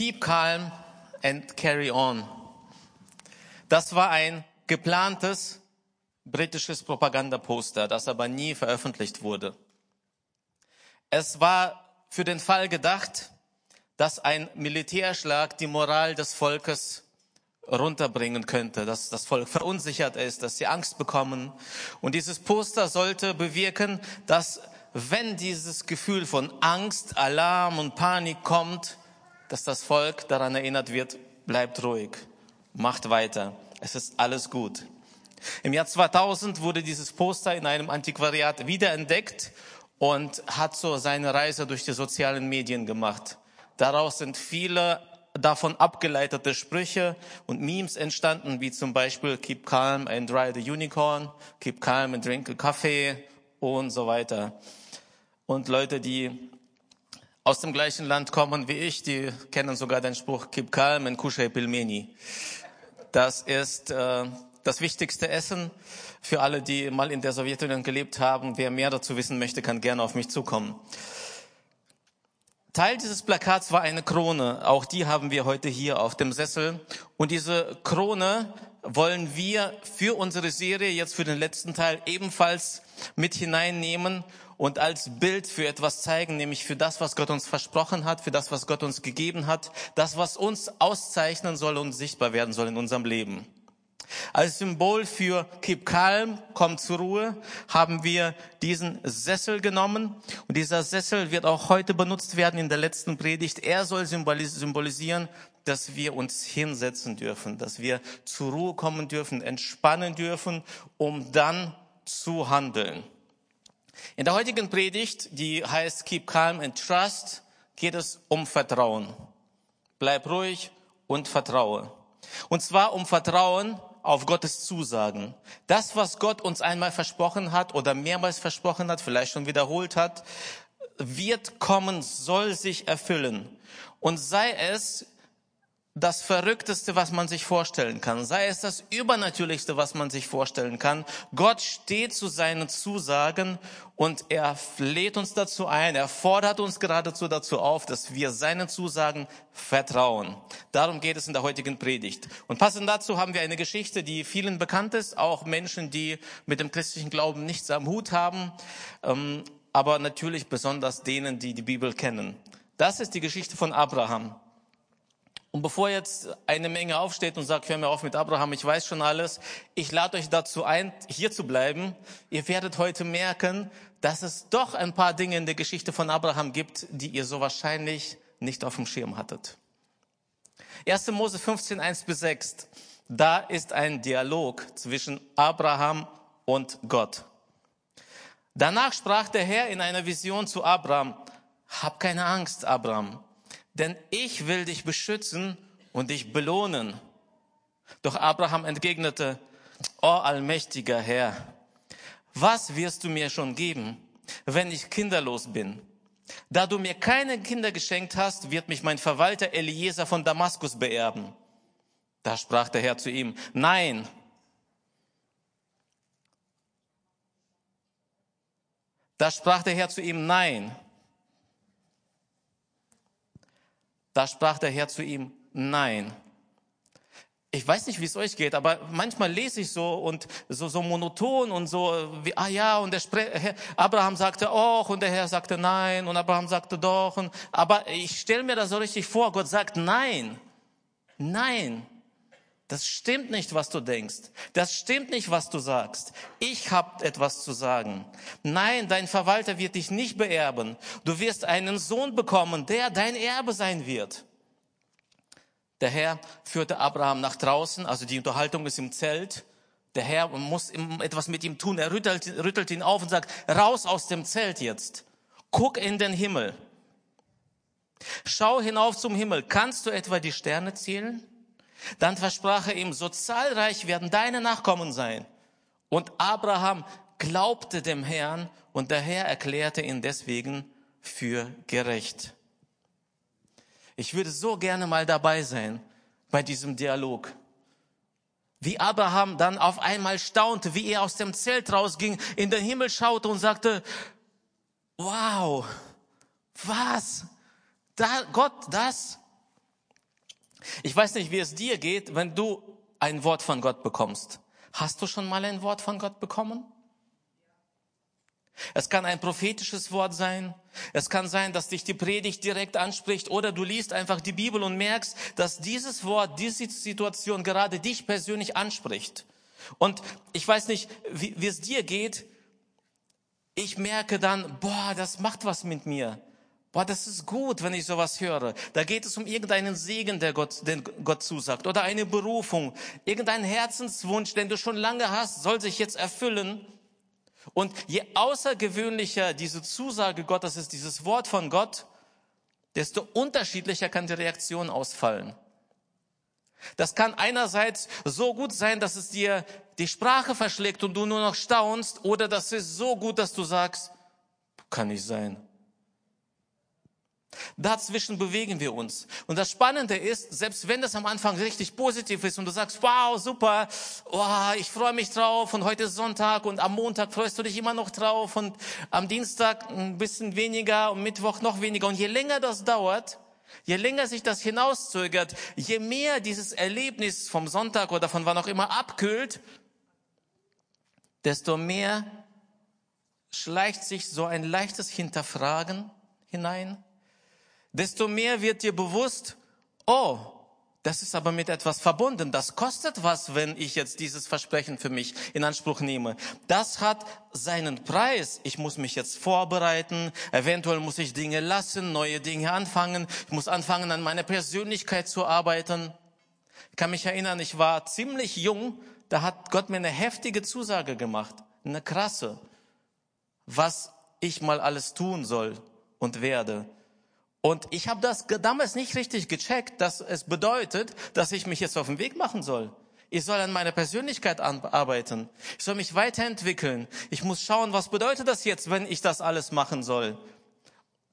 Keep calm and carry on. Das war ein geplantes britisches Propagandaposter, das aber nie veröffentlicht wurde. Es war für den Fall gedacht, dass ein Militärschlag die Moral des Volkes runterbringen könnte, dass das Volk verunsichert ist, dass sie Angst bekommen. Und dieses Poster sollte bewirken, dass wenn dieses Gefühl von Angst, Alarm und Panik kommt, dass das Volk daran erinnert wird, bleibt ruhig, macht weiter, es ist alles gut. Im Jahr 2000 wurde dieses Poster in einem Antiquariat wiederentdeckt und hat so seine Reise durch die sozialen Medien gemacht. Daraus sind viele davon abgeleitete Sprüche und Memes entstanden, wie zum Beispiel Keep calm and ride a unicorn, Keep calm and drink a coffee und so weiter. Und Leute, die aus dem gleichen Land kommen wie ich, die kennen sogar den Spruch Keep calm and kushai pilmeni. Das ist äh, das wichtigste Essen für alle, die mal in der Sowjetunion gelebt haben. Wer mehr dazu wissen möchte, kann gerne auf mich zukommen. Teil dieses Plakats war eine Krone. Auch die haben wir heute hier auf dem Sessel. Und diese Krone wollen wir für unsere Serie jetzt für den letzten Teil ebenfalls mit hineinnehmen und als Bild für etwas zeigen, nämlich für das, was Gott uns versprochen hat, für das, was Gott uns gegeben hat, das, was uns auszeichnen soll und sichtbar werden soll in unserem Leben. Als Symbol für Keep Calm, komm zur Ruhe, haben wir diesen Sessel genommen. Und dieser Sessel wird auch heute benutzt werden in der letzten Predigt. Er soll symbolisieren, dass wir uns hinsetzen dürfen, dass wir zur Ruhe kommen dürfen, entspannen dürfen, um dann zu handeln. In der heutigen Predigt, die heißt Keep Calm and Trust, geht es um Vertrauen. Bleib ruhig und vertraue. Und zwar um Vertrauen auf Gottes Zusagen. Das, was Gott uns einmal versprochen hat oder mehrmals versprochen hat, vielleicht schon wiederholt hat, wird kommen, soll sich erfüllen. Und sei es das Verrückteste, was man sich vorstellen kann, sei es das Übernatürlichste, was man sich vorstellen kann. Gott steht zu seinen Zusagen und er lädt uns dazu ein, er fordert uns geradezu dazu auf, dass wir seinen Zusagen vertrauen. Darum geht es in der heutigen Predigt. Und passend dazu haben wir eine Geschichte, die vielen bekannt ist, auch Menschen, die mit dem christlichen Glauben nichts am Hut haben, ähm, aber natürlich besonders denen, die die Bibel kennen. Das ist die Geschichte von Abraham. Und bevor jetzt eine Menge aufsteht und sagt, hör mir auf mit Abraham, ich weiß schon alles, ich lade euch dazu ein, hier zu bleiben. Ihr werdet heute merken, dass es doch ein paar Dinge in der Geschichte von Abraham gibt, die ihr so wahrscheinlich nicht auf dem Schirm hattet. 1. Mose 15, 1 bis 6. Da ist ein Dialog zwischen Abraham und Gott. Danach sprach der Herr in einer Vision zu Abraham, hab keine Angst, Abraham denn ich will dich beschützen und dich belohnen. Doch Abraham entgegnete, oh allmächtiger Herr, was wirst du mir schon geben, wenn ich kinderlos bin? Da du mir keine Kinder geschenkt hast, wird mich mein Verwalter Eliezer von Damaskus beerben. Da sprach der Herr zu ihm, nein, da sprach der Herr zu ihm, nein, Da sprach der Herr zu ihm, nein. Ich weiß nicht, wie es euch geht, aber manchmal lese ich so und so, so monoton und so, wie, ah ja, und der Herr, Abraham sagte auch und der Herr sagte nein und Abraham sagte doch. Und, aber ich stelle mir das so richtig vor, Gott sagt nein, nein. Das stimmt nicht, was du denkst. Das stimmt nicht, was du sagst. Ich habe etwas zu sagen. Nein, dein Verwalter wird dich nicht beerben. Du wirst einen Sohn bekommen, der dein Erbe sein wird. Der Herr führte Abraham nach draußen, also die Unterhaltung ist im Zelt. Der Herr muss etwas mit ihm tun. Er rüttelt, rüttelt ihn auf und sagt, raus aus dem Zelt jetzt. Guck in den Himmel. Schau hinauf zum Himmel. Kannst du etwa die Sterne zählen? Dann versprach er ihm, so zahlreich werden deine Nachkommen sein. Und Abraham glaubte dem Herrn und der Herr erklärte ihn deswegen für gerecht. Ich würde so gerne mal dabei sein bei diesem Dialog. Wie Abraham dann auf einmal staunte, wie er aus dem Zelt rausging, in den Himmel schaute und sagte, wow, was? Da, Gott, das? Ich weiß nicht, wie es dir geht, wenn du ein Wort von Gott bekommst. Hast du schon mal ein Wort von Gott bekommen? Es kann ein prophetisches Wort sein. Es kann sein, dass dich die Predigt direkt anspricht oder du liest einfach die Bibel und merkst, dass dieses Wort, diese Situation gerade dich persönlich anspricht. Und ich weiß nicht, wie, wie es dir geht. Ich merke dann, boah, das macht was mit mir. Boah, das ist gut, wenn ich sowas höre. Da geht es um irgendeinen Segen, der Gott, den Gott zusagt, oder eine Berufung, irgendein Herzenswunsch, den du schon lange hast, soll sich jetzt erfüllen. Und je außergewöhnlicher diese Zusage Gottes ist, dieses Wort von Gott, desto unterschiedlicher kann die Reaktion ausfallen. Das kann einerseits so gut sein, dass es dir die Sprache verschlägt und du nur noch staunst, oder das ist so gut, dass du sagst, kann nicht sein. Dazwischen bewegen wir uns. Und das Spannende ist, selbst wenn das am Anfang richtig positiv ist und du sagst, wow, super, wow, ich freue mich drauf und heute ist Sonntag und am Montag freust du dich immer noch drauf und am Dienstag ein bisschen weniger und Mittwoch noch weniger. Und je länger das dauert, je länger sich das hinauszögert, je mehr dieses Erlebnis vom Sonntag oder von wann auch immer abkühlt, desto mehr schleicht sich so ein leichtes Hinterfragen hinein desto mehr wird dir bewusst, oh, das ist aber mit etwas verbunden. Das kostet was, wenn ich jetzt dieses Versprechen für mich in Anspruch nehme. Das hat seinen Preis. Ich muss mich jetzt vorbereiten. Eventuell muss ich Dinge lassen, neue Dinge anfangen. Ich muss anfangen, an meiner Persönlichkeit zu arbeiten. Ich kann mich erinnern, ich war ziemlich jung. Da hat Gott mir eine heftige Zusage gemacht. Eine krasse. Was ich mal alles tun soll und werde. Und ich habe das damals nicht richtig gecheckt, dass es bedeutet, dass ich mich jetzt auf den Weg machen soll. Ich soll an meiner Persönlichkeit arbeiten. Ich soll mich weiterentwickeln. Ich muss schauen, was bedeutet das jetzt, wenn ich das alles machen soll.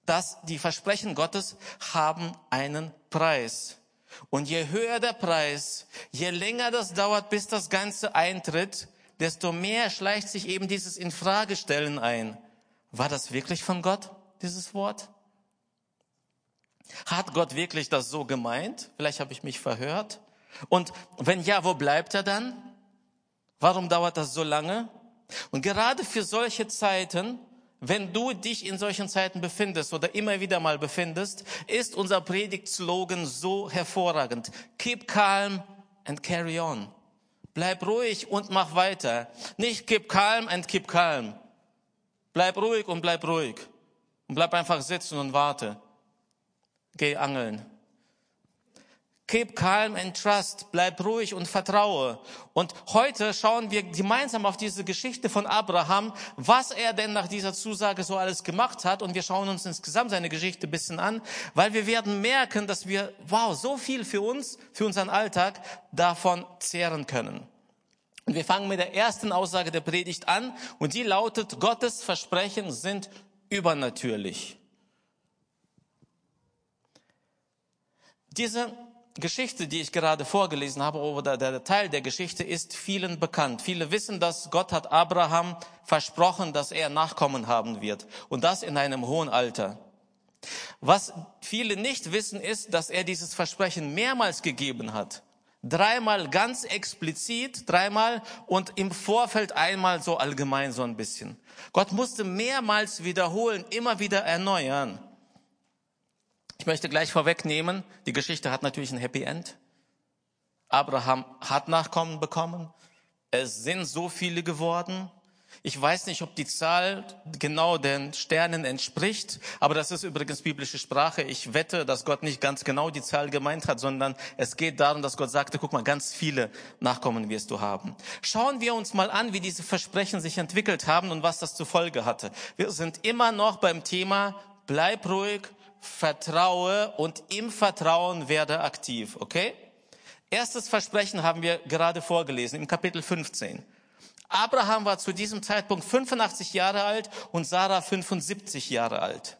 Dass die Versprechen Gottes haben einen Preis. Und je höher der Preis, je länger das dauert, bis das Ganze eintritt, desto mehr schleicht sich eben dieses Infragestellen ein. War das wirklich von Gott, dieses Wort? Hat Gott wirklich das so gemeint? Vielleicht habe ich mich verhört. Und wenn ja, wo bleibt er dann? Warum dauert das so lange? Und gerade für solche Zeiten, wenn du dich in solchen Zeiten befindest oder immer wieder mal befindest, ist unser Predigtslogan so hervorragend. Keep calm and carry on. Bleib ruhig und mach weiter. Nicht keep calm and keep calm. Bleib ruhig und bleib ruhig. Und bleib einfach sitzen und warte. Geh angeln. Keep calm and trust. Bleib ruhig und vertraue. Und heute schauen wir gemeinsam auf diese Geschichte von Abraham, was er denn nach dieser Zusage so alles gemacht hat. Und wir schauen uns insgesamt seine Geschichte ein bisschen an, weil wir werden merken, dass wir, wow, so viel für uns, für unseren Alltag davon zehren können. Und wir fangen mit der ersten Aussage der Predigt an. Und die lautet, Gottes Versprechen sind übernatürlich. Diese Geschichte, die ich gerade vorgelesen habe, oder der Teil der Geschichte ist vielen bekannt. Viele wissen, dass Gott hat Abraham versprochen, dass er Nachkommen haben wird. Und das in einem hohen Alter. Was viele nicht wissen, ist, dass er dieses Versprechen mehrmals gegeben hat. Dreimal ganz explizit, dreimal und im Vorfeld einmal so allgemein so ein bisschen. Gott musste mehrmals wiederholen, immer wieder erneuern. Ich möchte gleich vorwegnehmen, die Geschichte hat natürlich ein Happy End. Abraham hat Nachkommen bekommen. Es sind so viele geworden. Ich weiß nicht, ob die Zahl genau den Sternen entspricht, aber das ist übrigens biblische Sprache. Ich wette, dass Gott nicht ganz genau die Zahl gemeint hat, sondern es geht darum, dass Gott sagte, guck mal, ganz viele Nachkommen wirst du haben. Schauen wir uns mal an, wie diese Versprechen sich entwickelt haben und was das zur Folge hatte. Wir sind immer noch beim Thema, bleib ruhig, vertraue und im Vertrauen werde aktiv, okay? Erstes Versprechen haben wir gerade vorgelesen im Kapitel 15. Abraham war zu diesem Zeitpunkt 85 Jahre alt und Sarah 75 Jahre alt.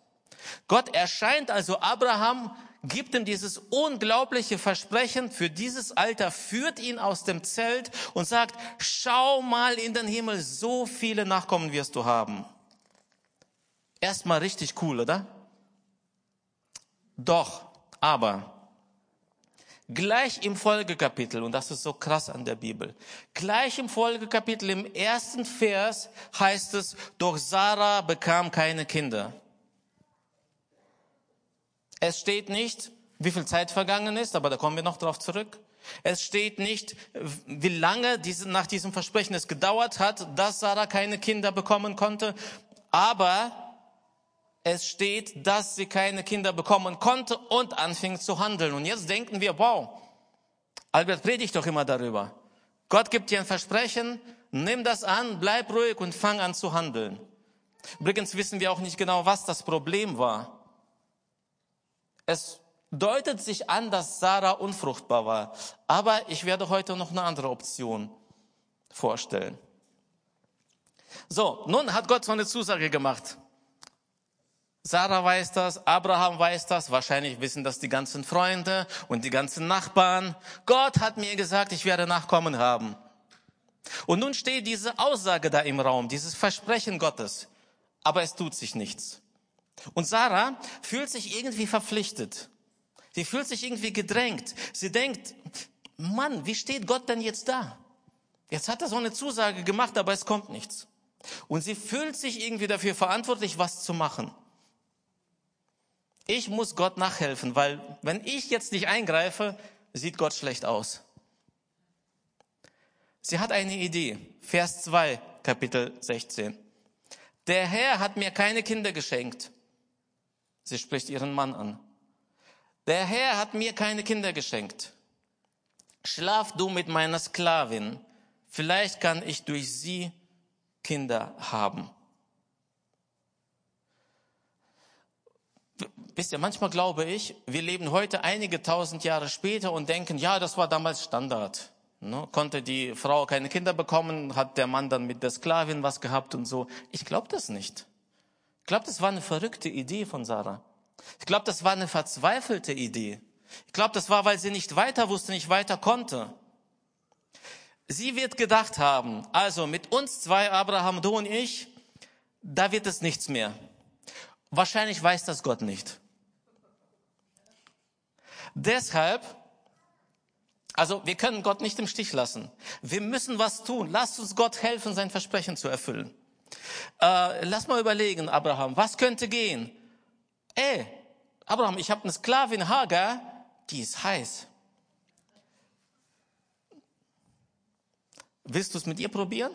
Gott erscheint also Abraham, gibt ihm dieses unglaubliche Versprechen für dieses Alter, führt ihn aus dem Zelt und sagt, schau mal in den Himmel, so viele Nachkommen wirst du haben. Erstmal richtig cool, oder? Doch, aber Gleich im Folgekapitel, und das ist so krass an der Bibel, gleich im Folgekapitel, im ersten Vers heißt es, doch Sarah bekam keine Kinder. Es steht nicht, wie viel Zeit vergangen ist, aber da kommen wir noch drauf zurück. Es steht nicht, wie lange diese, nach diesem Versprechen es gedauert hat, dass Sarah keine Kinder bekommen konnte, aber es steht, dass sie keine Kinder bekommen konnte und anfing zu handeln. Und jetzt denken wir, wow, Albert predigt doch immer darüber. Gott gibt dir ein Versprechen, nimm das an, bleib ruhig und fang an zu handeln. Übrigens wissen wir auch nicht genau, was das Problem war. Es deutet sich an, dass Sarah unfruchtbar war. Aber ich werde heute noch eine andere Option vorstellen. So, nun hat Gott so eine Zusage gemacht. Sarah weiß das, Abraham weiß das, wahrscheinlich wissen das die ganzen Freunde und die ganzen Nachbarn. Gott hat mir gesagt, ich werde Nachkommen haben. Und nun steht diese Aussage da im Raum, dieses Versprechen Gottes. Aber es tut sich nichts. Und Sarah fühlt sich irgendwie verpflichtet. Sie fühlt sich irgendwie gedrängt. Sie denkt, Mann, wie steht Gott denn jetzt da? Jetzt hat er so eine Zusage gemacht, aber es kommt nichts. Und sie fühlt sich irgendwie dafür verantwortlich, was zu machen. Ich muss Gott nachhelfen, weil wenn ich jetzt nicht eingreife, sieht Gott schlecht aus. Sie hat eine Idee. Vers 2, Kapitel 16. Der Herr hat mir keine Kinder geschenkt. Sie spricht ihren Mann an. Der Herr hat mir keine Kinder geschenkt. Schlaf du mit meiner Sklavin. Vielleicht kann ich durch sie Kinder haben. Wisst ihr, manchmal glaube ich, wir leben heute einige tausend Jahre später und denken, ja, das war damals Standard. Ne? Konnte die Frau keine Kinder bekommen, hat der Mann dann mit der Sklavin was gehabt und so. Ich glaube das nicht. Ich glaube, das war eine verrückte Idee von Sarah. Ich glaube, das war eine verzweifelte Idee. Ich glaube, das war, weil sie nicht weiter wusste, nicht weiter konnte. Sie wird gedacht haben, also mit uns zwei, Abraham, du und ich, da wird es nichts mehr. Wahrscheinlich weiß das Gott nicht. Deshalb, also wir können Gott nicht im Stich lassen. Wir müssen was tun. Lasst uns Gott helfen, sein Versprechen zu erfüllen. Äh, lass mal überlegen, Abraham, was könnte gehen? Ey, Abraham, ich habe eine Sklavin Hagar, die ist heiß. Willst du es mit ihr probieren?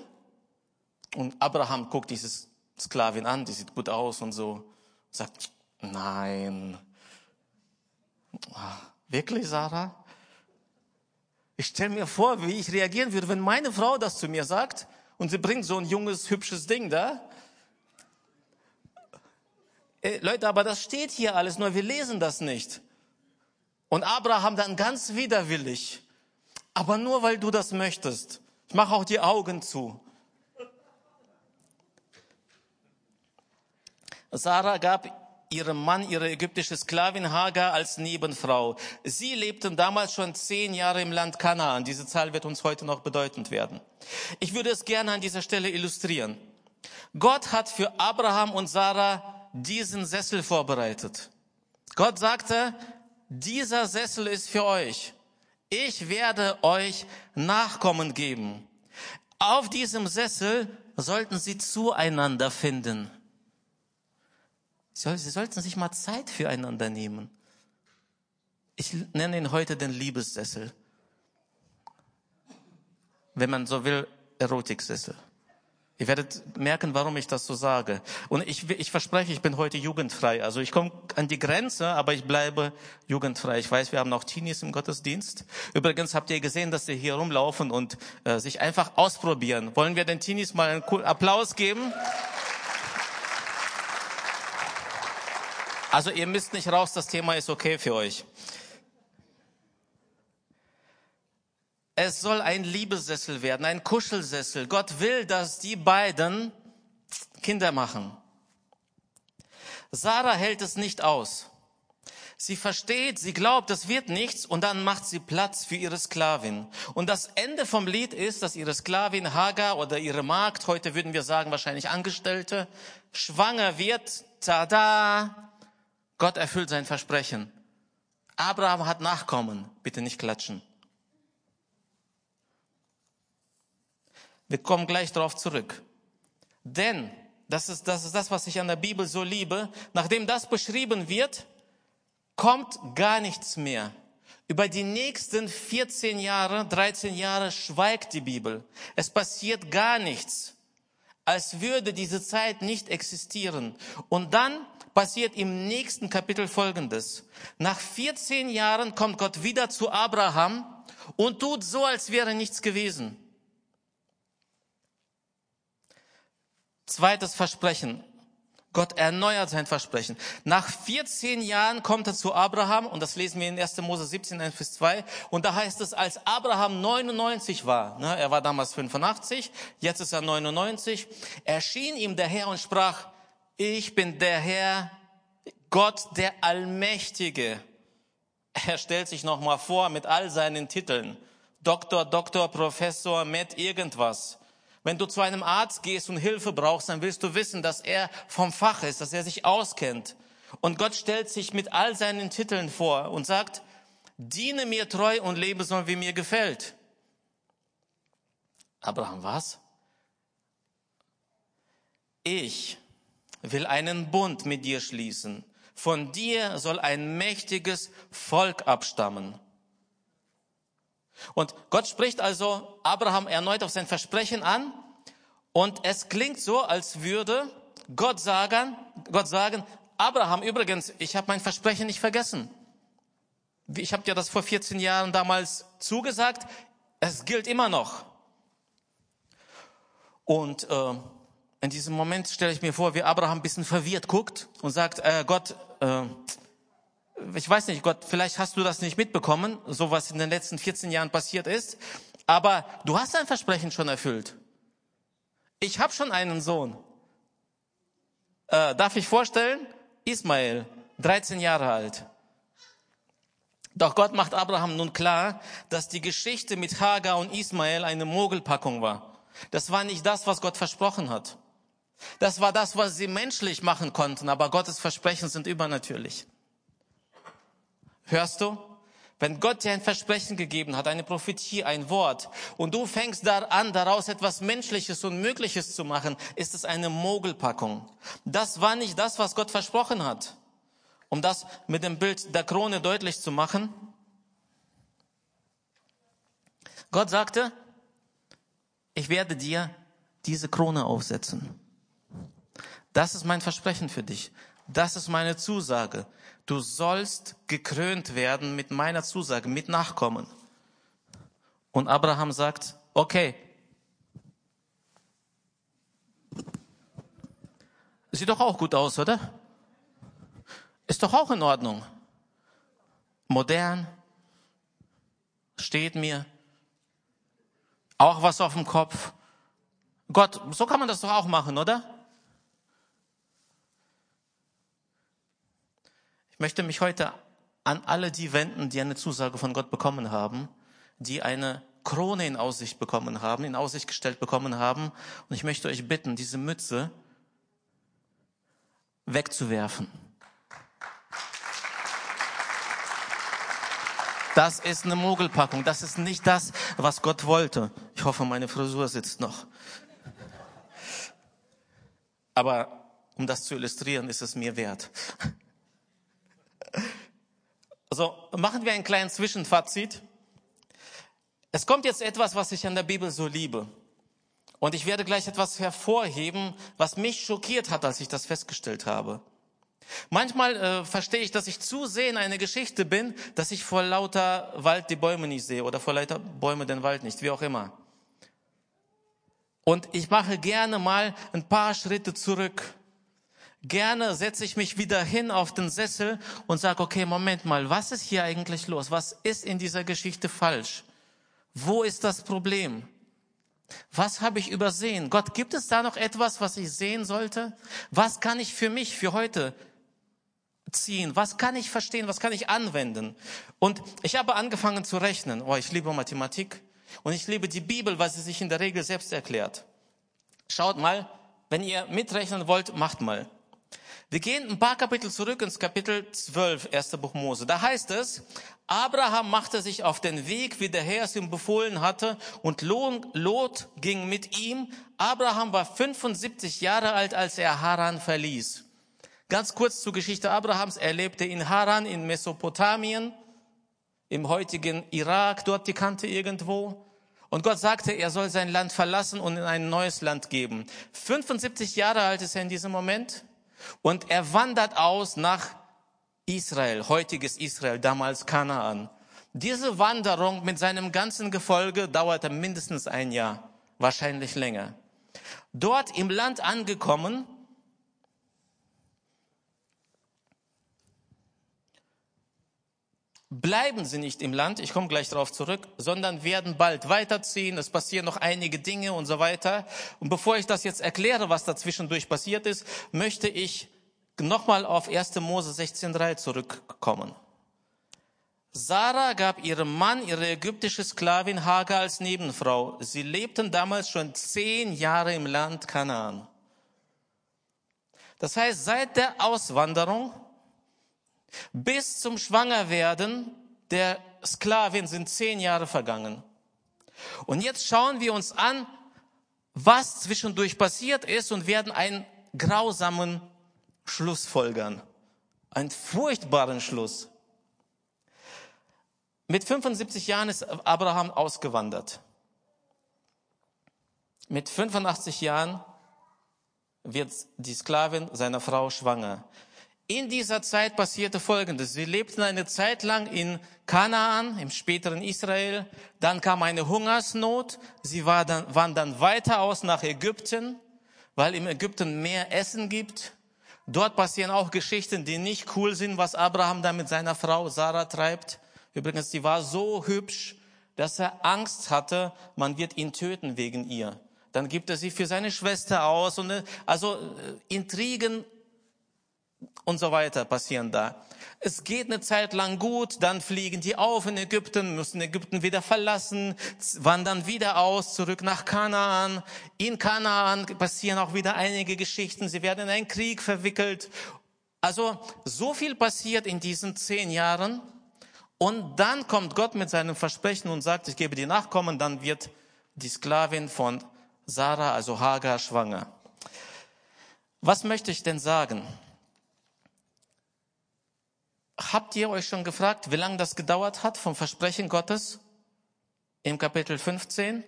Und Abraham guckt diese Sklavin an, die sieht gut aus und so, sagt, nein. Ah. Wirklich, Sarah? Ich stelle mir vor, wie ich reagieren würde, wenn meine Frau das zu mir sagt und sie bringt so ein junges, hübsches Ding da. Ey, Leute, aber das steht hier alles, nur wir lesen das nicht. Und Abraham dann ganz widerwillig. Aber nur weil du das möchtest. Ich mache auch die Augen zu. Sarah gab ihrem Mann ihre ägyptische Sklavin Hagar als Nebenfrau. Sie lebten damals schon zehn Jahre im Land Kanaan. Diese Zahl wird uns heute noch bedeutend werden. Ich würde es gerne an dieser Stelle illustrieren. Gott hat für Abraham und Sarah diesen Sessel vorbereitet. Gott sagte, dieser Sessel ist für euch. Ich werde euch Nachkommen geben. Auf diesem Sessel sollten sie zueinander finden. Sie sollten sich mal Zeit füreinander nehmen. Ich nenne ihn heute den Liebessessel. Wenn man so will, Erotiksessel. Ihr werdet merken, warum ich das so sage. Und ich, ich verspreche, ich bin heute jugendfrei. Also ich komme an die Grenze, aber ich bleibe jugendfrei. Ich weiß, wir haben auch Teenies im Gottesdienst. Übrigens habt ihr gesehen, dass sie hier rumlaufen und äh, sich einfach ausprobieren. Wollen wir den Teenies mal einen coolen Applaus geben? Also ihr müsst nicht raus, das Thema ist okay für euch. Es soll ein Liebesessel werden, ein Kuschelsessel. Gott will, dass die beiden Kinder machen. Sarah hält es nicht aus. Sie versteht, sie glaubt, das wird nichts und dann macht sie Platz für ihre Sklavin. Und das Ende vom Lied ist, dass ihre Sklavin Hagar oder ihre Magd, heute würden wir sagen wahrscheinlich Angestellte, schwanger wird. Tada! Gott erfüllt sein Versprechen. Abraham hat Nachkommen. Bitte nicht klatschen. Wir kommen gleich darauf zurück. Denn, das ist, das ist das, was ich an der Bibel so liebe, nachdem das beschrieben wird, kommt gar nichts mehr. Über die nächsten 14 Jahre, 13 Jahre schweigt die Bibel. Es passiert gar nichts, als würde diese Zeit nicht existieren. Und dann passiert im nächsten Kapitel Folgendes. Nach 14 Jahren kommt Gott wieder zu Abraham und tut so, als wäre nichts gewesen. Zweites Versprechen. Gott erneuert sein Versprechen. Nach 14 Jahren kommt er zu Abraham, und das lesen wir in 1. Mose 17, 1 bis 2, und da heißt es, als Abraham 99 war, ne, er war damals 85, jetzt ist er 99, erschien ihm der Herr und sprach, ich bin der Herr, Gott der Allmächtige. Er stellt sich nochmal vor mit all seinen Titeln. Doktor, Doktor, Professor, mit irgendwas. Wenn du zu einem Arzt gehst und Hilfe brauchst, dann willst du wissen, dass er vom Fach ist, dass er sich auskennt. Und Gott stellt sich mit all seinen Titeln vor und sagt, diene mir treu und lebe so, wie mir gefällt. Abraham, was? Ich will einen Bund mit dir schließen. Von dir soll ein mächtiges Volk abstammen. Und Gott spricht also Abraham erneut auf sein Versprechen an. Und es klingt so, als würde Gott sagen, Gott sagen, Abraham, übrigens, ich habe mein Versprechen nicht vergessen. Ich habe dir das vor 14 Jahren damals zugesagt. Es gilt immer noch. Und äh, in diesem Moment stelle ich mir vor, wie Abraham ein bisschen verwirrt guckt und sagt, äh, Gott, äh, ich weiß nicht, Gott, vielleicht hast du das nicht mitbekommen, so was in den letzten 14 Jahren passiert ist, aber du hast dein Versprechen schon erfüllt. Ich habe schon einen Sohn. Äh, darf ich vorstellen? Ismael, 13 Jahre alt. Doch Gott macht Abraham nun klar, dass die Geschichte mit Hagar und Ismael eine Mogelpackung war. Das war nicht das, was Gott versprochen hat. Das war das, was sie menschlich machen konnten, aber Gottes Versprechen sind übernatürlich. Hörst du? Wenn Gott dir ein Versprechen gegeben hat, eine Prophetie, ein Wort, und du fängst da an, daraus etwas Menschliches und Mögliches zu machen, ist es eine Mogelpackung. Das war nicht das, was Gott versprochen hat. Um das mit dem Bild der Krone deutlich zu machen. Gott sagte, ich werde dir diese Krone aufsetzen. Das ist mein Versprechen für dich. Das ist meine Zusage. Du sollst gekrönt werden mit meiner Zusage, mit Nachkommen. Und Abraham sagt, okay. Sieht doch auch gut aus, oder? Ist doch auch in Ordnung. Modern, steht mir, auch was auf dem Kopf. Gott, so kann man das doch auch machen, oder? Möchte mich heute an alle die wenden, die eine Zusage von Gott bekommen haben, die eine Krone in Aussicht bekommen haben, in Aussicht gestellt bekommen haben. Und ich möchte euch bitten, diese Mütze wegzuwerfen. Das ist eine Mogelpackung. Das ist nicht das, was Gott wollte. Ich hoffe, meine Frisur sitzt noch. Aber um das zu illustrieren, ist es mir wert. Also machen wir einen kleinen Zwischenfazit. Es kommt jetzt etwas, was ich an der Bibel so liebe. Und ich werde gleich etwas hervorheben, was mich schockiert hat, als ich das festgestellt habe. Manchmal äh, verstehe ich, dass ich zu sehr in eine Geschichte bin, dass ich vor lauter Wald die Bäume nicht sehe oder vor lauter Bäume den Wald nicht, wie auch immer. Und ich mache gerne mal ein paar Schritte zurück Gerne setze ich mich wieder hin auf den Sessel und sage, okay, Moment mal, was ist hier eigentlich los? Was ist in dieser Geschichte falsch? Wo ist das Problem? Was habe ich übersehen? Gott, gibt es da noch etwas, was ich sehen sollte? Was kann ich für mich, für heute ziehen? Was kann ich verstehen? Was kann ich anwenden? Und ich habe angefangen zu rechnen. Oh, ich liebe Mathematik und ich liebe die Bibel, weil sie sich in der Regel selbst erklärt. Schaut mal, wenn ihr mitrechnen wollt, macht mal. Wir gehen ein paar Kapitel zurück ins Kapitel 12, 1. Buch Mose. Da heißt es, Abraham machte sich auf den Weg, wie der Herr es ihm befohlen hatte, und Lot ging mit ihm. Abraham war 75 Jahre alt, als er Haran verließ. Ganz kurz zur Geschichte Abrahams. Er lebte in Haran in Mesopotamien, im heutigen Irak, dort die Kante irgendwo. Und Gott sagte, er soll sein Land verlassen und in ein neues Land geben. 75 Jahre alt ist er in diesem Moment. Und er wandert aus nach Israel, heutiges Israel, damals Kanaan. Diese Wanderung mit seinem ganzen Gefolge dauerte mindestens ein Jahr, wahrscheinlich länger. Dort im Land angekommen, bleiben sie nicht im Land, ich komme gleich darauf zurück, sondern werden bald weiterziehen. Es passieren noch einige Dinge und so weiter. Und bevor ich das jetzt erkläre, was dazwischendurch passiert ist, möchte ich nochmal auf 1. Mose 16.3 zurückkommen. Sarah gab ihrem Mann ihre ägyptische Sklavin Hagar als Nebenfrau. Sie lebten damals schon zehn Jahre im Land Kanaan. Das heißt, seit der Auswanderung bis zum Schwangerwerden der Sklavin sind zehn Jahre vergangen. Und jetzt schauen wir uns an, was zwischendurch passiert ist und werden einen grausamen Schluss folgern. Einen furchtbaren Schluss. Mit 75 Jahren ist Abraham ausgewandert. Mit 85 Jahren wird die Sklavin seiner Frau schwanger. In dieser Zeit passierte Folgendes. Sie lebten eine Zeit lang in Kanaan, im späteren Israel. Dann kam eine Hungersnot. Sie war dann, waren dann weiter aus nach Ägypten, weil im Ägypten mehr Essen gibt. Dort passieren auch Geschichten, die nicht cool sind, was Abraham da mit seiner Frau Sarah treibt. Übrigens, die war so hübsch, dass er Angst hatte, man wird ihn töten wegen ihr. Dann gibt er sie für seine Schwester aus und also äh, Intrigen und so weiter passieren da. Es geht eine Zeit lang gut, dann fliegen die auf in Ägypten, müssen Ägypten wieder verlassen, wandern wieder aus, zurück nach Kanaan. In Kanaan passieren auch wieder einige Geschichten, sie werden in einen Krieg verwickelt. Also so viel passiert in diesen zehn Jahren. Und dann kommt Gott mit seinem Versprechen und sagt, ich gebe die Nachkommen, dann wird die Sklavin von Sarah, also Hagar, schwanger. Was möchte ich denn sagen? Habt ihr euch schon gefragt, wie lange das gedauert hat vom Versprechen Gottes im Kapitel 15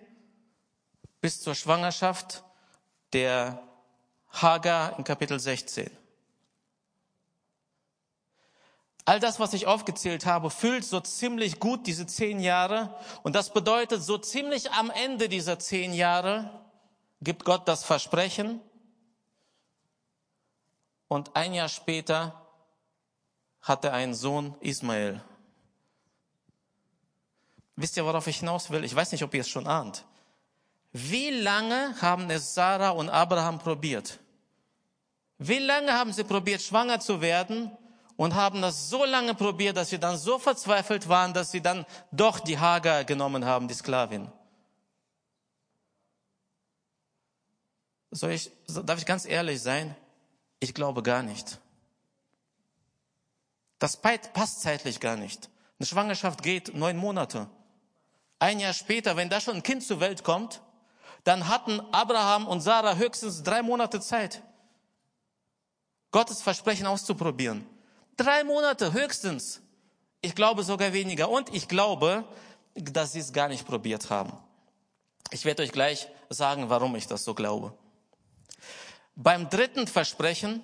bis zur Schwangerschaft der Hagar im Kapitel 16? All das, was ich aufgezählt habe, füllt so ziemlich gut diese zehn Jahre. Und das bedeutet, so ziemlich am Ende dieser zehn Jahre gibt Gott das Versprechen. Und ein Jahr später hatte einen Sohn Ismael. Wisst ihr, worauf ich hinaus will? Ich weiß nicht, ob ihr es schon ahnt. Wie lange haben es Sarah und Abraham probiert? Wie lange haben sie probiert, schwanger zu werden und haben das so lange probiert, dass sie dann so verzweifelt waren, dass sie dann doch die Hagar genommen haben, die Sklavin? Soll ich, darf ich ganz ehrlich sein? Ich glaube gar nicht. Das passt zeitlich gar nicht. Eine Schwangerschaft geht neun Monate. Ein Jahr später, wenn da schon ein Kind zur Welt kommt, dann hatten Abraham und Sarah höchstens drei Monate Zeit, Gottes Versprechen auszuprobieren. Drei Monate höchstens. Ich glaube sogar weniger. Und ich glaube, dass sie es gar nicht probiert haben. Ich werde euch gleich sagen, warum ich das so glaube. Beim dritten Versprechen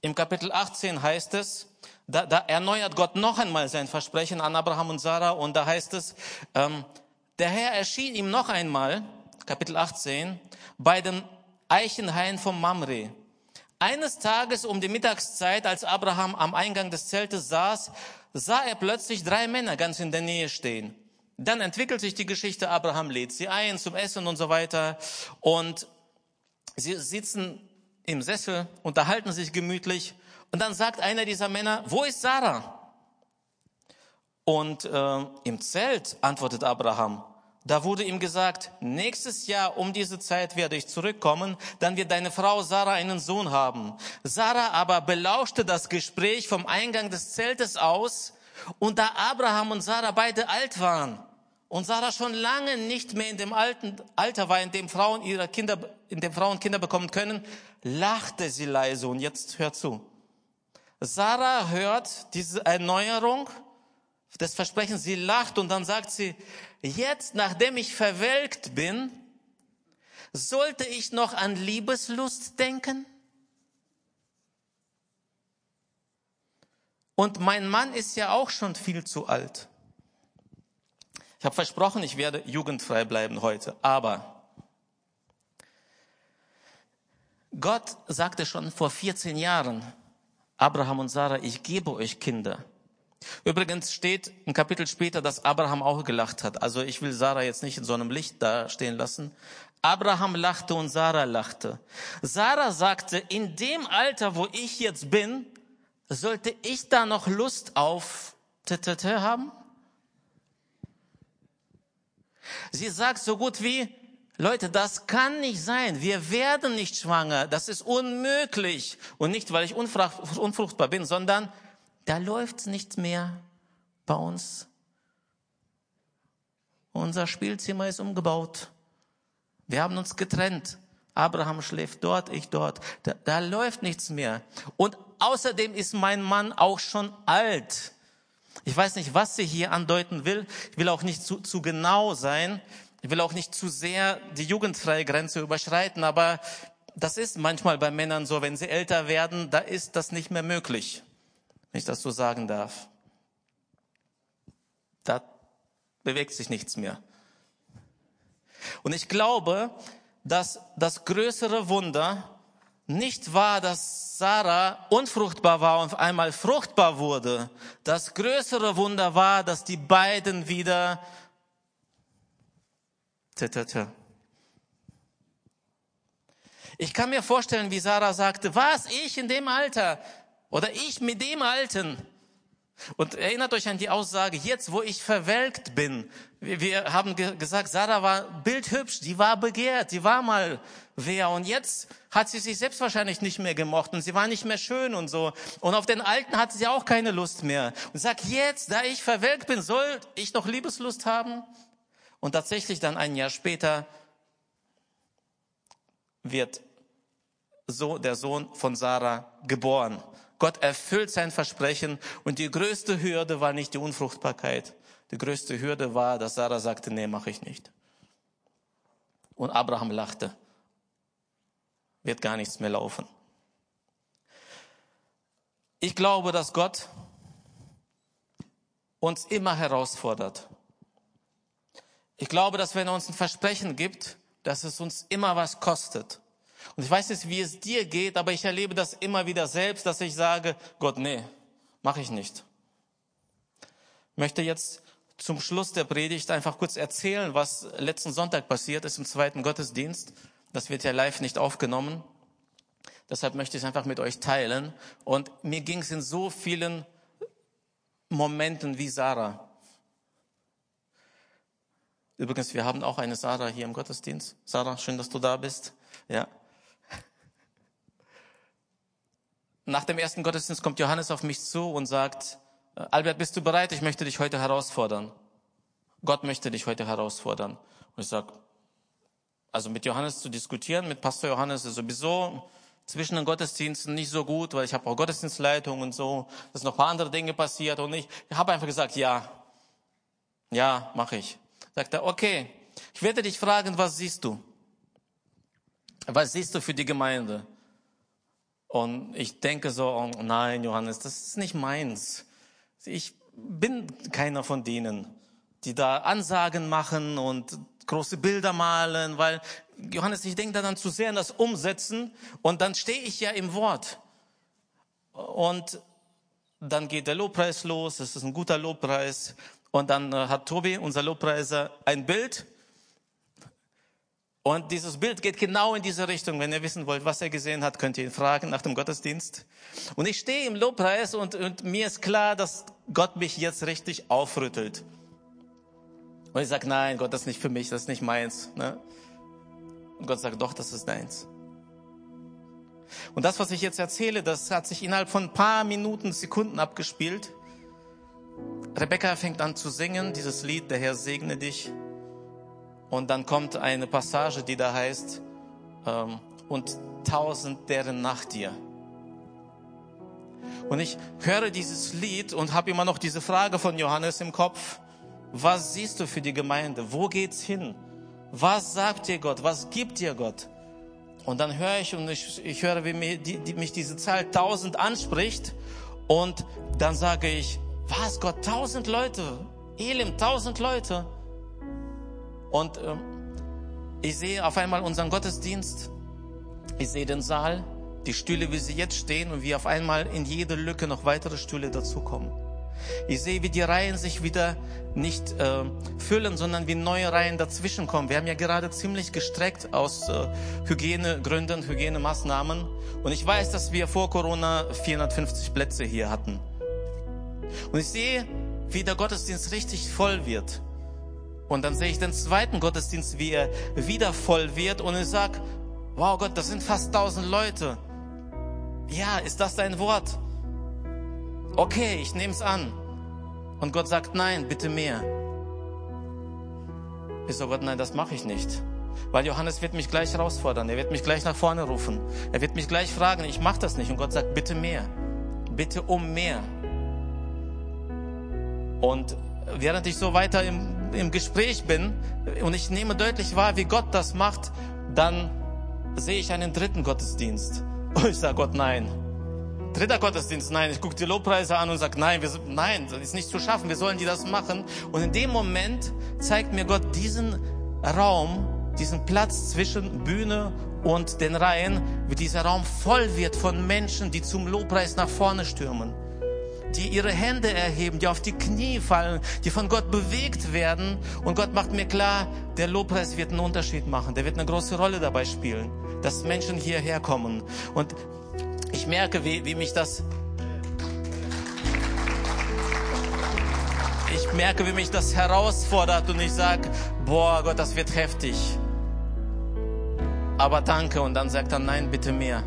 im Kapitel 18 heißt es, da, da erneuert Gott noch einmal sein Versprechen an Abraham und Sarah und da heißt es, ähm, der Herr erschien ihm noch einmal, Kapitel 18, bei den Eichenhain vom Mamre. Eines Tages um die Mittagszeit, als Abraham am Eingang des Zeltes saß, sah er plötzlich drei Männer ganz in der Nähe stehen. Dann entwickelt sich die Geschichte, Abraham lädt sie ein zum Essen und so weiter und sie sitzen im Sessel, unterhalten sich gemütlich und dann sagt einer dieser Männer, wo ist Sarah? Und äh, im Zelt antwortet Abraham, da wurde ihm gesagt, nächstes Jahr um diese Zeit werde ich zurückkommen, dann wird deine Frau Sarah einen Sohn haben. Sarah aber belauschte das Gespräch vom Eingang des Zeltes aus und da Abraham und Sarah beide alt waren und Sarah schon lange nicht mehr in dem alten Alter war, in dem Frauen ihre Kinder, in dem Frauen Kinder bekommen können, lachte sie leise und jetzt hört zu. Sarah hört diese Erneuerung des Versprechens, sie lacht und dann sagt sie, jetzt, nachdem ich verwelkt bin, sollte ich noch an Liebeslust denken? Und mein Mann ist ja auch schon viel zu alt. Ich habe versprochen, ich werde jugendfrei bleiben heute. Aber Gott sagte schon vor 14 Jahren, Abraham und Sarah, ich gebe euch Kinder. Übrigens steht ein Kapitel später, dass Abraham auch gelacht hat. Also ich will Sarah jetzt nicht in so einem Licht da stehen lassen. Abraham lachte und Sarah lachte. Sarah sagte, in dem Alter, wo ich jetzt bin, sollte ich da noch Lust auf haben? Sie sagt so gut wie, Leute, das kann nicht sein. Wir werden nicht schwanger. Das ist unmöglich. Und nicht, weil ich unfruchtbar bin, sondern da läuft's nicht mehr bei uns. Unser Spielzimmer ist umgebaut. Wir haben uns getrennt. Abraham schläft dort, ich dort. Da, da läuft nichts mehr. Und außerdem ist mein Mann auch schon alt. Ich weiß nicht, was sie hier andeuten will. Ich will auch nicht zu, zu genau sein. Ich will auch nicht zu sehr die jugendfreie Grenze überschreiten, aber das ist manchmal bei Männern so, wenn sie älter werden, da ist das nicht mehr möglich wenn ich das so sagen darf. Da bewegt sich nichts mehr. Und ich glaube, dass das größere Wunder nicht war, dass Sarah unfruchtbar war und auf einmal fruchtbar wurde. Das größere Wunder war, dass die beiden wieder ich kann mir vorstellen, wie Sarah sagte, was, ich in dem Alter? Oder ich mit dem Alten. Und erinnert euch an die Aussage, jetzt wo ich verwelkt bin. Wir haben gesagt, Sarah war bildhübsch, die war begehrt, die war mal wer. Und jetzt hat sie sich selbst wahrscheinlich nicht mehr gemocht und sie war nicht mehr schön und so. Und auf den Alten hatte sie auch keine Lust mehr. Und sagt, jetzt, da ich verwelkt bin, soll ich noch Liebeslust haben? Und tatsächlich dann ein Jahr später wird so der Sohn von Sarah geboren. Gott erfüllt sein Versprechen und die größte Hürde war nicht die Unfruchtbarkeit. Die größte Hürde war, dass Sarah sagte, nee, mache ich nicht. Und Abraham lachte. Wird gar nichts mehr laufen. Ich glaube, dass Gott uns immer herausfordert. Ich glaube, dass wenn er uns ein Versprechen gibt, dass es uns immer was kostet. Und ich weiß nicht, wie es dir geht, aber ich erlebe das immer wieder selbst, dass ich sage, Gott, nee, mache ich nicht. Ich möchte jetzt zum Schluss der Predigt einfach kurz erzählen, was letzten Sonntag passiert ist im zweiten Gottesdienst. Das wird ja live nicht aufgenommen. Deshalb möchte ich es einfach mit euch teilen. Und mir ging es in so vielen Momenten wie Sarah. Übrigens, wir haben auch eine Sarah hier im Gottesdienst. Sarah, schön, dass du da bist. Ja. Nach dem ersten Gottesdienst kommt Johannes auf mich zu und sagt, äh, Albert, bist du bereit? Ich möchte dich heute herausfordern. Gott möchte dich heute herausfordern. Und ich sag, also mit Johannes zu diskutieren, mit Pastor Johannes ist sowieso zwischen den Gottesdiensten nicht so gut, weil ich habe auch Gottesdienstleitung und so, das sind noch ein paar andere Dinge passiert und ich habe einfach gesagt, ja, ja, mache ich. Sagt er, okay, ich werde dich fragen, was siehst du? Was siehst du für die Gemeinde? Und ich denke so, oh nein, Johannes, das ist nicht meins. Ich bin keiner von denen, die da Ansagen machen und große Bilder malen, weil Johannes, ich denke da dann zu sehr an das Umsetzen und dann stehe ich ja im Wort. Und dann geht der Lobpreis los, es ist ein guter Lobpreis. Und dann äh, hat Tobi, unser Lobpreiser, ein Bild und dieses Bild geht genau in diese Richtung. Wenn ihr wissen wollt, was er gesehen hat, könnt ihr ihn fragen nach dem Gottesdienst. Und ich stehe im Lobpreis und, und mir ist klar, dass Gott mich jetzt richtig aufrüttelt. Und ich sage, nein, Gott, das ist nicht für mich, das ist nicht meins. Ne? Und Gott sagt, doch, das ist deins. Und das, was ich jetzt erzähle, das hat sich innerhalb von ein paar Minuten, Sekunden abgespielt. Rebecca fängt an zu singen, dieses Lied, der Herr segne dich. Und dann kommt eine Passage, die da heißt, ähm, und tausend deren nach dir. Und ich höre dieses Lied und habe immer noch diese Frage von Johannes im Kopf. Was siehst du für die Gemeinde? Wo geht's hin? Was sagt dir Gott? Was gibt dir Gott? Und dann höre ich und ich, ich höre, wie mich, die, die, mich diese Zahl tausend anspricht. Und dann sage ich, was Gott, tausend Leute, Elim, tausend Leute. Und ähm, ich sehe auf einmal unseren Gottesdienst. Ich sehe den Saal, die Stühle, wie sie jetzt stehen und wie auf einmal in jede Lücke noch weitere Stühle dazukommen. Ich sehe, wie die Reihen sich wieder nicht äh, füllen, sondern wie neue Reihen dazwischen kommen. Wir haben ja gerade ziemlich gestreckt aus äh, Hygienegründen, Hygienemaßnahmen. Und ich weiß, dass wir vor Corona 450 Plätze hier hatten. Und ich sehe, wie der Gottesdienst richtig voll wird. Und dann sehe ich den zweiten Gottesdienst, wie er wieder voll wird. Und ich sag, wow Gott, das sind fast 1000 Leute. Ja, ist das dein Wort? Okay, ich nehme es an. Und Gott sagt, nein, bitte mehr. Ich so, Gott, nein, das mache ich nicht. Weil Johannes wird mich gleich herausfordern. Er wird mich gleich nach vorne rufen. Er wird mich gleich fragen, ich mache das nicht. Und Gott sagt, bitte mehr. Bitte um mehr. Und während ich so weiter im, im Gespräch bin und ich nehme deutlich wahr, wie Gott das macht, dann sehe ich einen dritten Gottesdienst. Und ich sage Gott, nein. Dritter Gottesdienst, nein. Ich gucke die Lobpreise an und sage, nein, wir, nein, das ist nicht zu schaffen. Wir sollen die das machen. Und in dem Moment zeigt mir Gott diesen Raum, diesen Platz zwischen Bühne und den Reihen, wie dieser Raum voll wird von Menschen, die zum Lobpreis nach vorne stürmen die ihre Hände erheben, die auf die Knie fallen, die von Gott bewegt werden. Und Gott macht mir klar, der Lobpreis wird einen Unterschied machen. Der wird eine große Rolle dabei spielen, dass Menschen hierher kommen. Und ich merke, wie, wie mich das ich merke, wie mich das herausfordert und ich sage, boah Gott, das wird heftig. Aber danke. Und dann sagt er, nein, bitte mehr.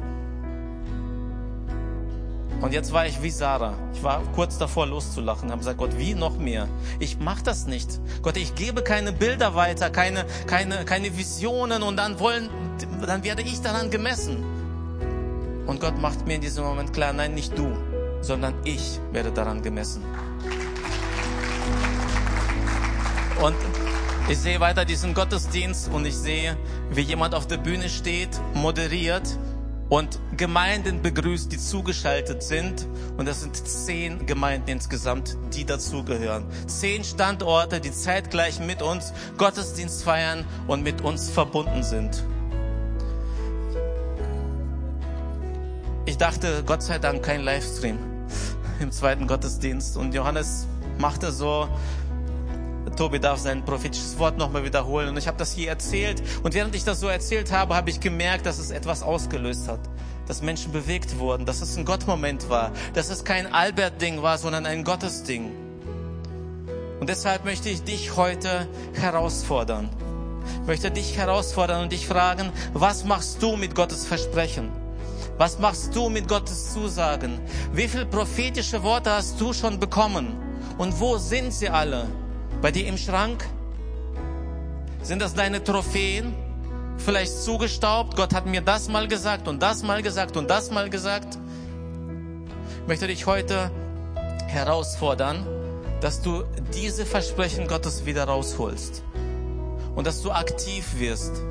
Und jetzt war ich wie Sarah. Ich war kurz davor loszulachen, habe gesagt, Gott, wie noch mehr? Ich mach das nicht. Gott, ich gebe keine Bilder weiter, keine, keine, keine Visionen und dann wollen, dann werde ich daran gemessen. Und Gott macht mir in diesem Moment klar, nein, nicht du, sondern ich werde daran gemessen. Und ich sehe weiter diesen Gottesdienst und ich sehe, wie jemand auf der Bühne steht, moderiert und Gemeinden begrüßt, die zugeschaltet sind. Und das sind zehn Gemeinden insgesamt, die dazugehören. Zehn Standorte, die zeitgleich mit uns Gottesdienst feiern und mit uns verbunden sind. Ich dachte, Gott sei Dank kein Livestream im zweiten Gottesdienst. Und Johannes machte so, Tobi darf sein prophetisches Wort nochmal wiederholen. Und ich habe das hier erzählt. Und während ich das so erzählt habe, habe ich gemerkt, dass es etwas ausgelöst hat. Dass Menschen bewegt wurden, dass es ein Gottmoment war. Dass es kein Albert-Ding war, sondern ein Gottesding. Und deshalb möchte ich dich heute herausfordern. Ich möchte dich herausfordern und dich fragen, was machst du mit Gottes Versprechen? Was machst du mit Gottes Zusagen? Wie viele prophetische Worte hast du schon bekommen? Und wo sind sie alle? Bei dir im Schrank? Sind das deine Trophäen? Vielleicht zugestaubt? Gott hat mir das mal gesagt und das mal gesagt und das mal gesagt. Ich möchte dich heute herausfordern, dass du diese Versprechen Gottes wieder rausholst und dass du aktiv wirst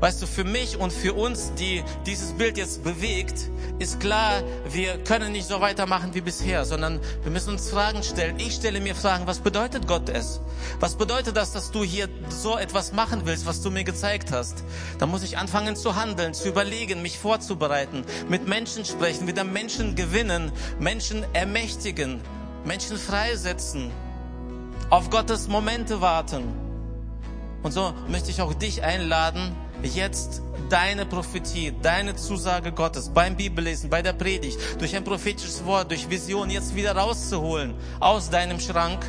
Weißt du, für mich und für uns, die dieses Bild jetzt bewegt, ist klar, wir können nicht so weitermachen wie bisher, sondern wir müssen uns Fragen stellen. Ich stelle mir Fragen, was bedeutet Gott es? Was bedeutet das, dass du hier so etwas machen willst, was du mir gezeigt hast? Da muss ich anfangen zu handeln, zu überlegen, mich vorzubereiten, mit Menschen sprechen, wieder Menschen gewinnen, Menschen ermächtigen, Menschen freisetzen, auf Gottes Momente warten. Und so möchte ich auch dich einladen, jetzt deine Prophetie, deine Zusage Gottes beim Bibellesen, bei der Predigt, durch ein prophetisches Wort, durch Vision jetzt wieder rauszuholen aus deinem Schrank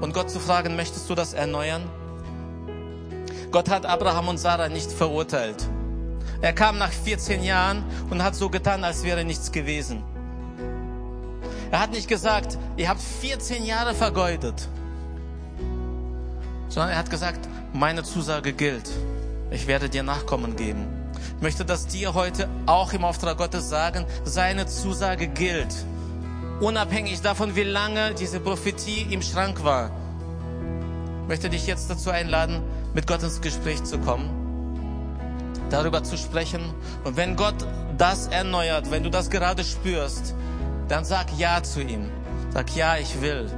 und Gott zu fragen, möchtest du das erneuern? Gott hat Abraham und Sarah nicht verurteilt. Er kam nach 14 Jahren und hat so getan, als wäre nichts gewesen. Er hat nicht gesagt, ihr habt 14 Jahre vergeudet, sondern er hat gesagt, meine Zusage gilt. Ich werde dir Nachkommen geben. Ich möchte das dir heute auch im Auftrag Gottes sagen, seine Zusage gilt. Unabhängig davon, wie lange diese Prophetie im Schrank war. Ich möchte dich jetzt dazu einladen, mit Gott ins Gespräch zu kommen, darüber zu sprechen. Und wenn Gott das erneuert, wenn du das gerade spürst, dann sag Ja zu ihm. Sag Ja, ich will.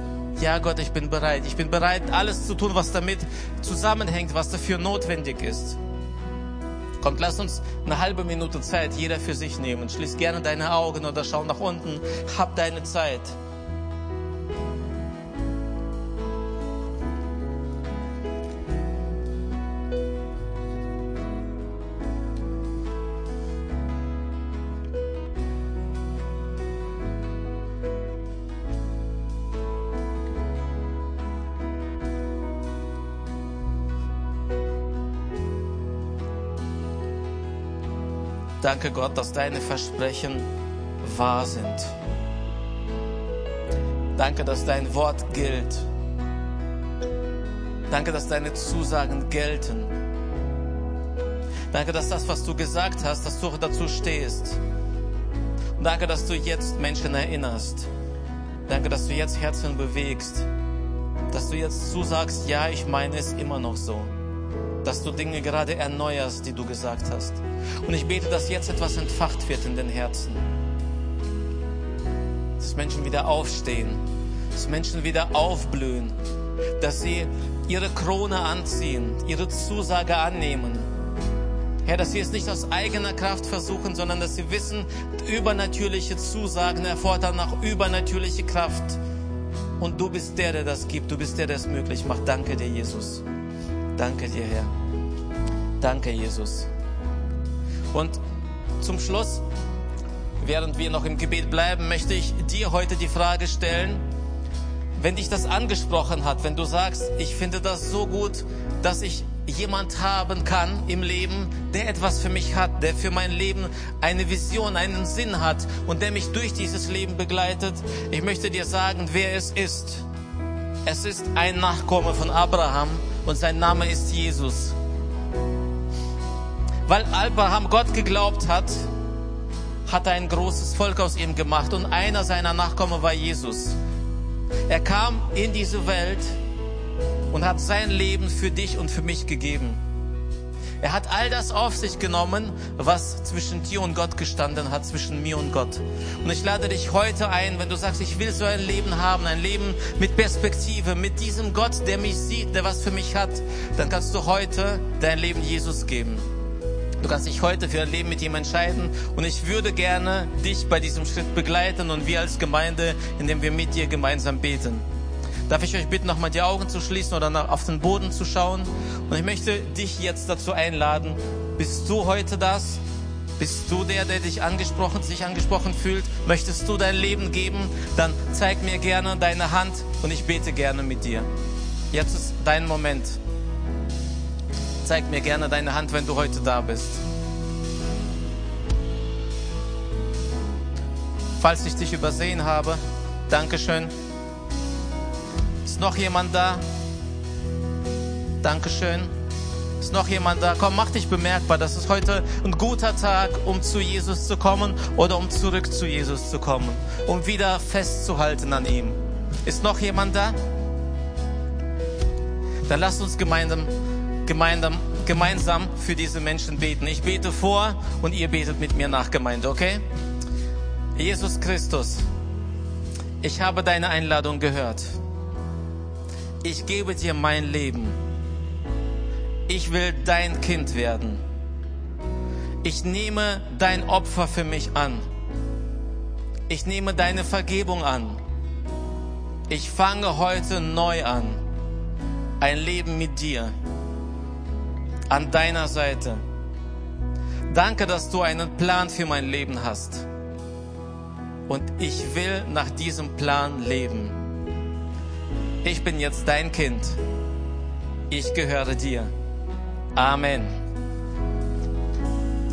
Ja, Gott, ich bin bereit. Ich bin bereit, alles zu tun, was damit zusammenhängt, was dafür notwendig ist. Kommt, lass uns eine halbe Minute Zeit jeder für sich nehmen. Schließ gerne deine Augen oder schau nach unten. Hab deine Zeit. Danke Gott, dass deine Versprechen wahr sind. Danke, dass dein Wort gilt. Danke, dass deine Zusagen gelten. Danke, dass das, was du gesagt hast, dass du dazu stehst. Und danke, dass du jetzt Menschen erinnerst. Danke, dass du jetzt Herzen bewegst. Dass du jetzt zusagst, ja, ich meine es immer noch so. Dass du Dinge gerade erneuerst, die du gesagt hast. Und ich bete, dass jetzt etwas entfacht wird in den Herzen. Dass Menschen wieder aufstehen, dass Menschen wieder aufblühen, dass sie ihre Krone anziehen, ihre Zusage annehmen. Herr, dass sie es nicht aus eigener Kraft versuchen, sondern dass sie wissen, übernatürliche Zusagen erfordern nach übernatürliche Kraft. Und du bist der, der das gibt. Du bist der, der es möglich macht. Danke dir, Jesus. Danke dir, Herr. Danke, Jesus. Und zum Schluss, während wir noch im Gebet bleiben, möchte ich dir heute die Frage stellen, wenn dich das angesprochen hat, wenn du sagst, ich finde das so gut, dass ich jemand haben kann im Leben, der etwas für mich hat, der für mein Leben eine Vision, einen Sinn hat und der mich durch dieses Leben begleitet. Ich möchte dir sagen, wer es ist. Es ist ein Nachkomme von Abraham und sein Name ist Jesus. Weil Abraham Gott geglaubt hat, hat er ein großes Volk aus ihm gemacht und einer seiner Nachkommen war Jesus. Er kam in diese Welt und hat sein Leben für dich und für mich gegeben. Er hat all das auf sich genommen, was zwischen dir und Gott gestanden hat, zwischen mir und Gott. Und ich lade dich heute ein, wenn du sagst, ich will so ein Leben haben, ein Leben mit Perspektive, mit diesem Gott, der mich sieht, der was für mich hat, dann kannst du heute dein Leben Jesus geben. Du kannst dich heute für ein Leben mit ihm entscheiden und ich würde gerne dich bei diesem Schritt begleiten und wir als Gemeinde, indem wir mit dir gemeinsam beten. Darf ich euch bitten, nochmal die Augen zu schließen oder auf den Boden zu schauen? Und ich möchte dich jetzt dazu einladen. Bist du heute das? Bist du der, der dich angesprochen, sich angesprochen fühlt? Möchtest du dein Leben geben? Dann zeig mir gerne deine Hand und ich bete gerne mit dir. Jetzt ist dein Moment. Zeig mir gerne deine Hand, wenn du heute da bist. Falls ich dich übersehen habe, Dankeschön. Ist noch jemand da? Dankeschön. Ist noch jemand da? Komm, mach dich bemerkbar. Das ist heute ein guter Tag, um zu Jesus zu kommen oder um zurück zu Jesus zu kommen, um wieder festzuhalten an ihm. Ist noch jemand da? Dann lass uns gemeinsam gemeinsam, gemeinsam für diese Menschen beten. Ich bete vor und ihr betet mit mir nach Gemeinde, okay? Jesus Christus, ich habe deine Einladung gehört. Ich gebe dir mein Leben. Ich will dein Kind werden. Ich nehme dein Opfer für mich an. Ich nehme deine Vergebung an. Ich fange heute neu an. Ein Leben mit dir an deiner Seite. Danke, dass du einen Plan für mein Leben hast. Und ich will nach diesem Plan leben. ich bin jetzt dein Kind. Ich gehöre dir. Amen.